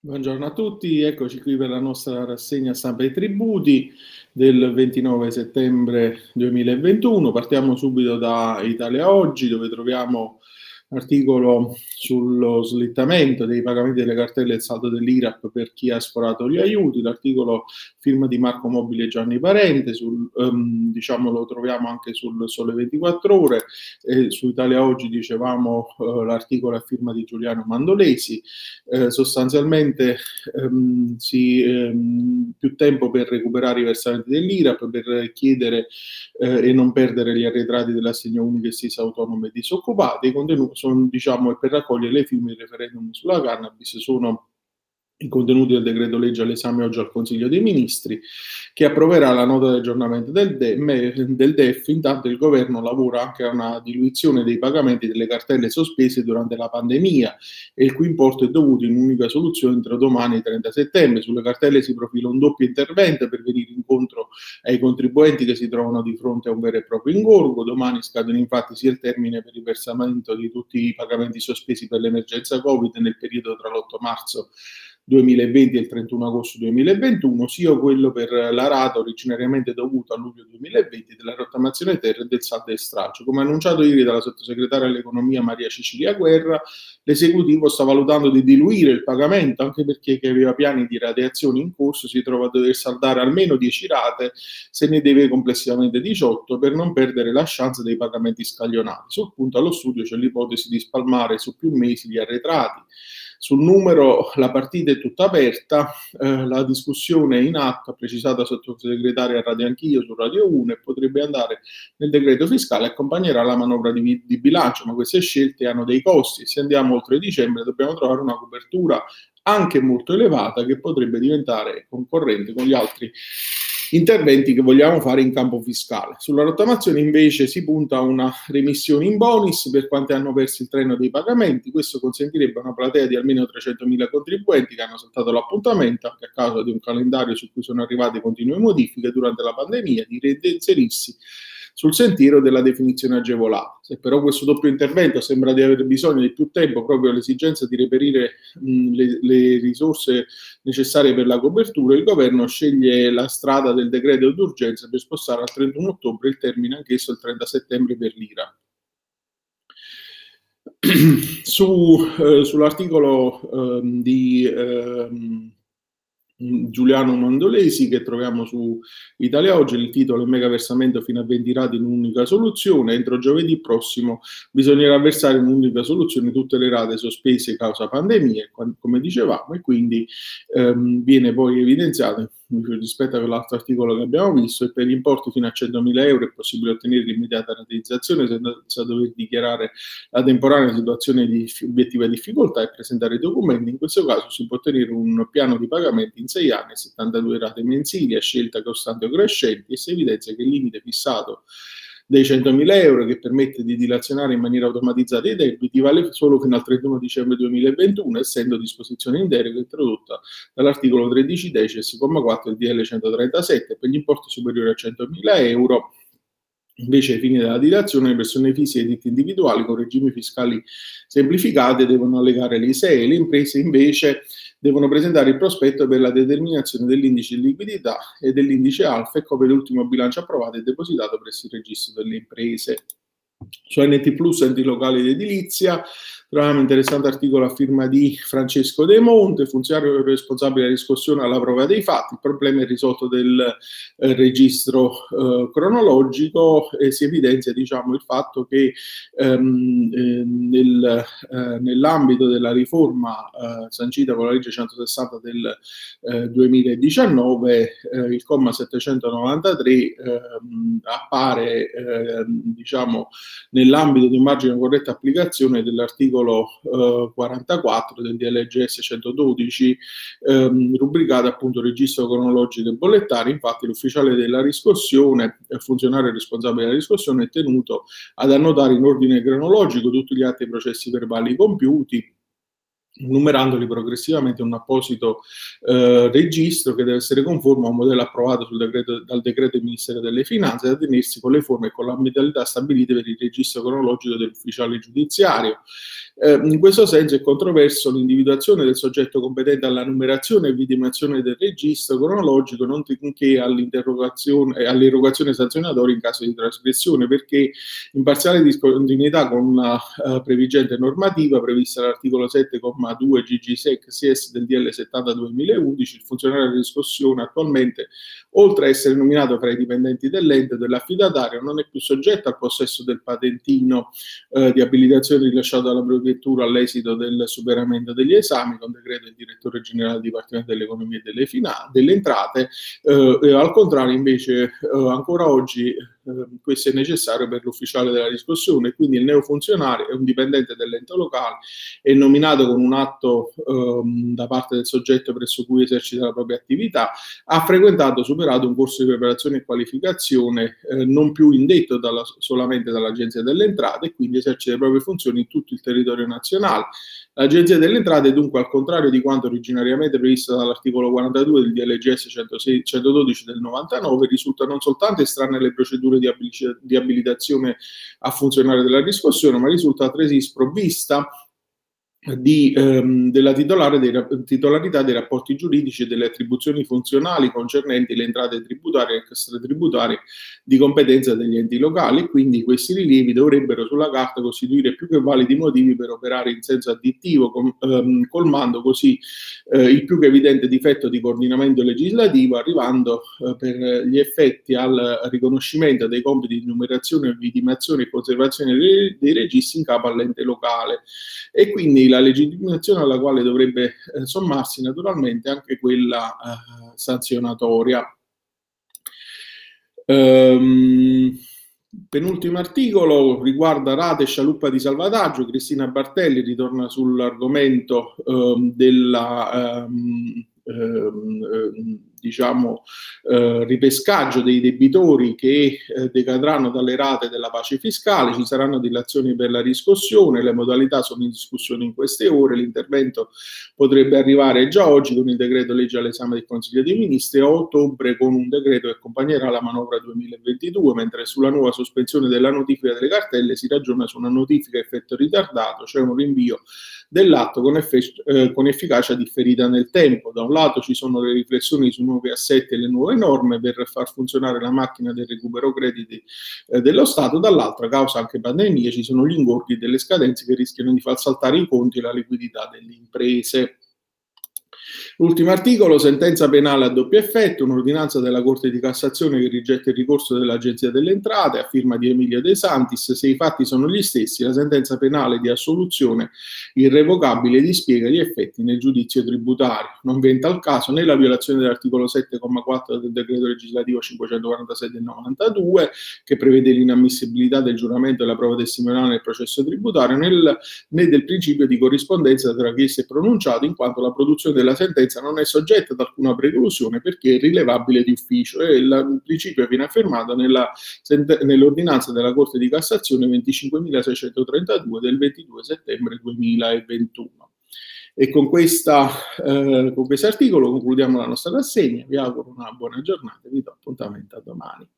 Buongiorno a tutti, eccoci qui per la nostra rassegna stampa e tributi del 29 settembre 2021. Partiamo subito da Italia Oggi dove troviamo articolo sullo slittamento dei pagamenti delle cartelle e saldo dell'IRAP per chi ha sforato gli aiuti, l'articolo firma di Marco Mobile e Gianni Parente, sul, um, diciamo lo troviamo anche sul Sole 24 Ore, e su Italia Oggi dicevamo uh, l'articolo a firma di Giuliano Mandolesi, eh, sostanzialmente um, si, um, più tempo per recuperare i versamenti dell'IRAP, per chiedere eh, e non perdere gli arretrati dell'assegno unico e stessa autonomo e disoccupati, i contenuti sono, diciamo, per raccogliere le firme del referendum sulla cannabis sono i contenuti del decreto legge all'esame oggi al Consiglio dei Ministri, che approverà la nota di aggiornamento del, del, DEF. Intanto il governo lavora anche a una diluizione dei pagamenti delle cartelle sospese durante la pandemia e il cui importo è dovuto in un'unica soluzione entro domani 30 settembre. Sulle cartelle si profila un doppio intervento per venire incontro ai contribuenti che si trovano di fronte a un vero e proprio ingorgo. Domani scadono infatti sia il termine per il versamento di tutti i pagamenti sospesi per l'emergenza Covid nel periodo tra l'8 marzo 2020 e il 31 agosto 2021, sia quello per la rata originariamente dovuta a luglio 2020 della rottamazione terra e del saldo e stralcio. Come annunciato ieri dalla sottosegretaria all'economia Maria Cecilia Guerra, l'esecutivo sta valutando di diluire il pagamento anche perché chi aveva piani di radiazioni in corso si trova a dover saldare almeno 10 rate, se ne deve complessivamente 18 per non perdere la chance dei pagamenti scaglionati. Sul punto allo studio c'è l'ipotesi di spalmare su più mesi gli arretrati sul numero la partita è tutta aperta, eh, la discussione è in atto, la sottosegretaria Radio Anch'io su Radio 1 e potrebbe andare nel decreto fiscale e accompagnerà la manovra di, di bilancio, ma queste scelte hanno dei costi. Se andiamo oltre dicembre dobbiamo trovare una copertura anche molto elevata che potrebbe diventare concorrente con gli altri interventi che vogliamo fare in campo fiscale. Sulla rottamazione invece si punta a una remissione in bonus per quanti hanno perso il treno dei pagamenti, questo consentirebbe a una platea di almeno 300.000 contribuenti che hanno saltato l'appuntamento anche a causa di un calendario su cui sono arrivate continue modifiche durante la pandemia di reinserirsi sul sentiero della definizione agevolata. Se però questo doppio intervento sembra di avere bisogno di più tempo proprio all'esigenza di reperire mh, le, le, risorse necessarie per la copertura, il governo sceglie la strada del decreto d'urgenza per spostare al 31 ottobre il termine anch'esso il 30 settembre per l'IRA. Su, eh, sull'articolo eh, di eh, Giuliano Mandolesi che troviamo su Italia Oggi, il titolo è mega versamento fino a 20 rate in un'unica soluzione, entro giovedì prossimo bisognerà versare in un'unica soluzione tutte le rate sospese causa pandemia, come dicevamo, e quindi ehm, viene poi evidenziato rispetto a quell'altro articolo che abbiamo visto e per importi fino a 100.000 euro è possibile ottenere l'immediata rateizzazione senza dover dichiarare la temporanea situazione di obiettiva difficoltà e presentare i documenti. In questo caso si può ottenere un piano di pagamenti in 6 anni, 72 rate mensili a scelta costante o crescenti e si evidenzia che il limite fissato dei 100.000 euro che permette di dilazionare in maniera automatizzata i debiti vale solo fino al 31 dicembre 2021, essendo disposizione in deroga introdotta dall'articolo 13 decies, 4 del DL 137 per gli importi superiori a 100.000 euro Invece, ai fini della dilazione, le persone fisiche e ditte individuali con regimi fiscali semplificati devono allegare l'ISEE, le imprese invece devono presentare il prospetto per la determinazione dell'indice di liquidità e dell'indice alfa e copia dell'ultimo bilancio approvato e depositato presso il registro delle imprese. Su NT Plus, enti locali di edilizia, troviamo un interessante articolo a firma di Francesco De Monte, funzionario responsabile della riscossione alla prova dei fatti. Il problema è risolto del eh, registro eh, cronologico e si evidenzia diciamo, il fatto che ehm, eh, nel, eh, nell'ambito della riforma eh, sancita con la legge 160 del 2019, eh, il comma 793 ehm, appare ehm, diciamo, nell'ambito di un margine corretta applicazione dell'articolo eh, 44 del DLGS 112, ehm, rubricato appunto registro cronologico e bollettari. Infatti, l'ufficiale della riscossione, il funzionario responsabile della riscossione, è tenuto ad annotare in ordine cronologico tutti gli atti e processi verbali compiuti numerandoli progressivamente in un apposito eh, registro che deve essere conforme a un modello approvato decreto, dal decreto del Ministero delle Finanze da tenersi con le forme e con la modalità stabilite per il registro cronologico dell'ufficiale giudiziario. Eh, in questo senso è controverso l'individuazione del soggetto competente alla numerazione e vidimazione del registro cronologico, non che all'interrogazione, all'erogazione sanzionatoria in caso di trasgressione, perché in parziale discontinuità con una uh, previgente normativa prevista all'articolo 7,2 GG6 CS del DL 70 2011, il funzionario di riscossione attualmente, oltre a essere nominato fra i dipendenti dell'ente dell'affidatario, non è più soggetto al possesso del patentino eh, di abilitazione rilasciato dalla prefettura all'esito del superamento degli esami con decreto del direttore generale del Dipartimento dell'Economia e delle, Fina- delle Entrate. Eh, al contrario, invece, eh, ancora oggi Ehm, questo è necessario per l'ufficiale della riscossione, quindi il neofunzionario è un dipendente dell'ente locale, è nominato con un atto ehm, da parte del soggetto presso cui esercita la propria attività, ha frequentato, superato un corso di preparazione e qualificazione eh, non più indetto dalla, solamente dall'Agenzia delle Entrate e quindi esercita le proprie funzioni in tutto il territorio nazionale. L'Agenzia delle Entrate, dunque, al contrario di quanto originariamente previsto dall'articolo 42 del DLGS 106, 112 del 99, risulta non soltanto estranea alle procedure di, di abilitazione a funzionare della riscossione, ma risulta altresì sprovvista di, ehm, della dei, titolarità dei rapporti giuridici e delle attribuzioni funzionali concernenti le entrate tributarie e extratributarie di competenza degli enti locali, quindi questi rilievi dovrebbero sulla carta costituire più che validi motivi per operare in senso addittivo, com, ehm, colmando così eh, il più che evidente difetto di coordinamento legislativo, arrivando eh, per gli effetti al riconoscimento dei compiti di numerazione, vidimazione e conservazione dei, dei registri in capo all'ente locale. E quindi la legittimazione alla quale dovrebbe eh, sommarsi naturalmente anche quella eh, sanzionatoria. Um, penultimo articolo riguarda rate e scialuppa di salvataggio. Cristina Bartelli ritorna sull'argomento um, della um, diciamo, eh, ripescaggio dei debitori che eh, decadranno dalle rate della pace fiscale, ci saranno dilazioni per la riscossione, le modalità sono in discussione in queste ore, l'intervento potrebbe arrivare già oggi con il decreto legge all'esame del Consiglio dei Ministri a ottobre con un decreto che accompagnerà la manovra 2022, mentre sulla nuova sospensione della notifica delle cartelle si ragiona su una notifica a effetto ritardato, cioè un rinvio dell'atto con, effe- eh, con efficacia differita nel tempo. Da un lato ci sono le riflessioni su nuovi assetti e le nuove norme per far funzionare la macchina del recupero crediti eh, dello Stato, dall'altro, a causa anche pandemia, ci sono gli ingorghi delle scadenze che rischiano di far saltare i conti e la liquidità delle imprese. L'ultimo articolo, sentenza penale a doppio effetto, un'ordinanza della Corte di Cassazione che rigetta il ricorso dell'Agenzia delle Entrate a firma di Emilio De Santis. Se i fatti sono gli stessi, la sentenza penale di assoluzione irrevocabile dispiega gli effetti nel giudizio tributario. Non venta al caso né la violazione dell'articolo 7,4 del decreto legislativo 546 del 92, che prevede l'inammissibilità del giuramento e la prova testimoniale nel processo tributario, né del principio di corrispondenza tra chi si è pronunciato, in quanto la produzione della sentenza sentenza non è soggetta ad alcuna preclusione perché è rilevabile di ufficio e il principio viene affermato nella, nell'ordinanza della Corte di Cassazione 25.632 del 22 settembre 2021. E con, questa, eh, con questo articolo concludiamo la nostra rassegna. Vi auguro una buona giornata e vi do appuntamento a domani.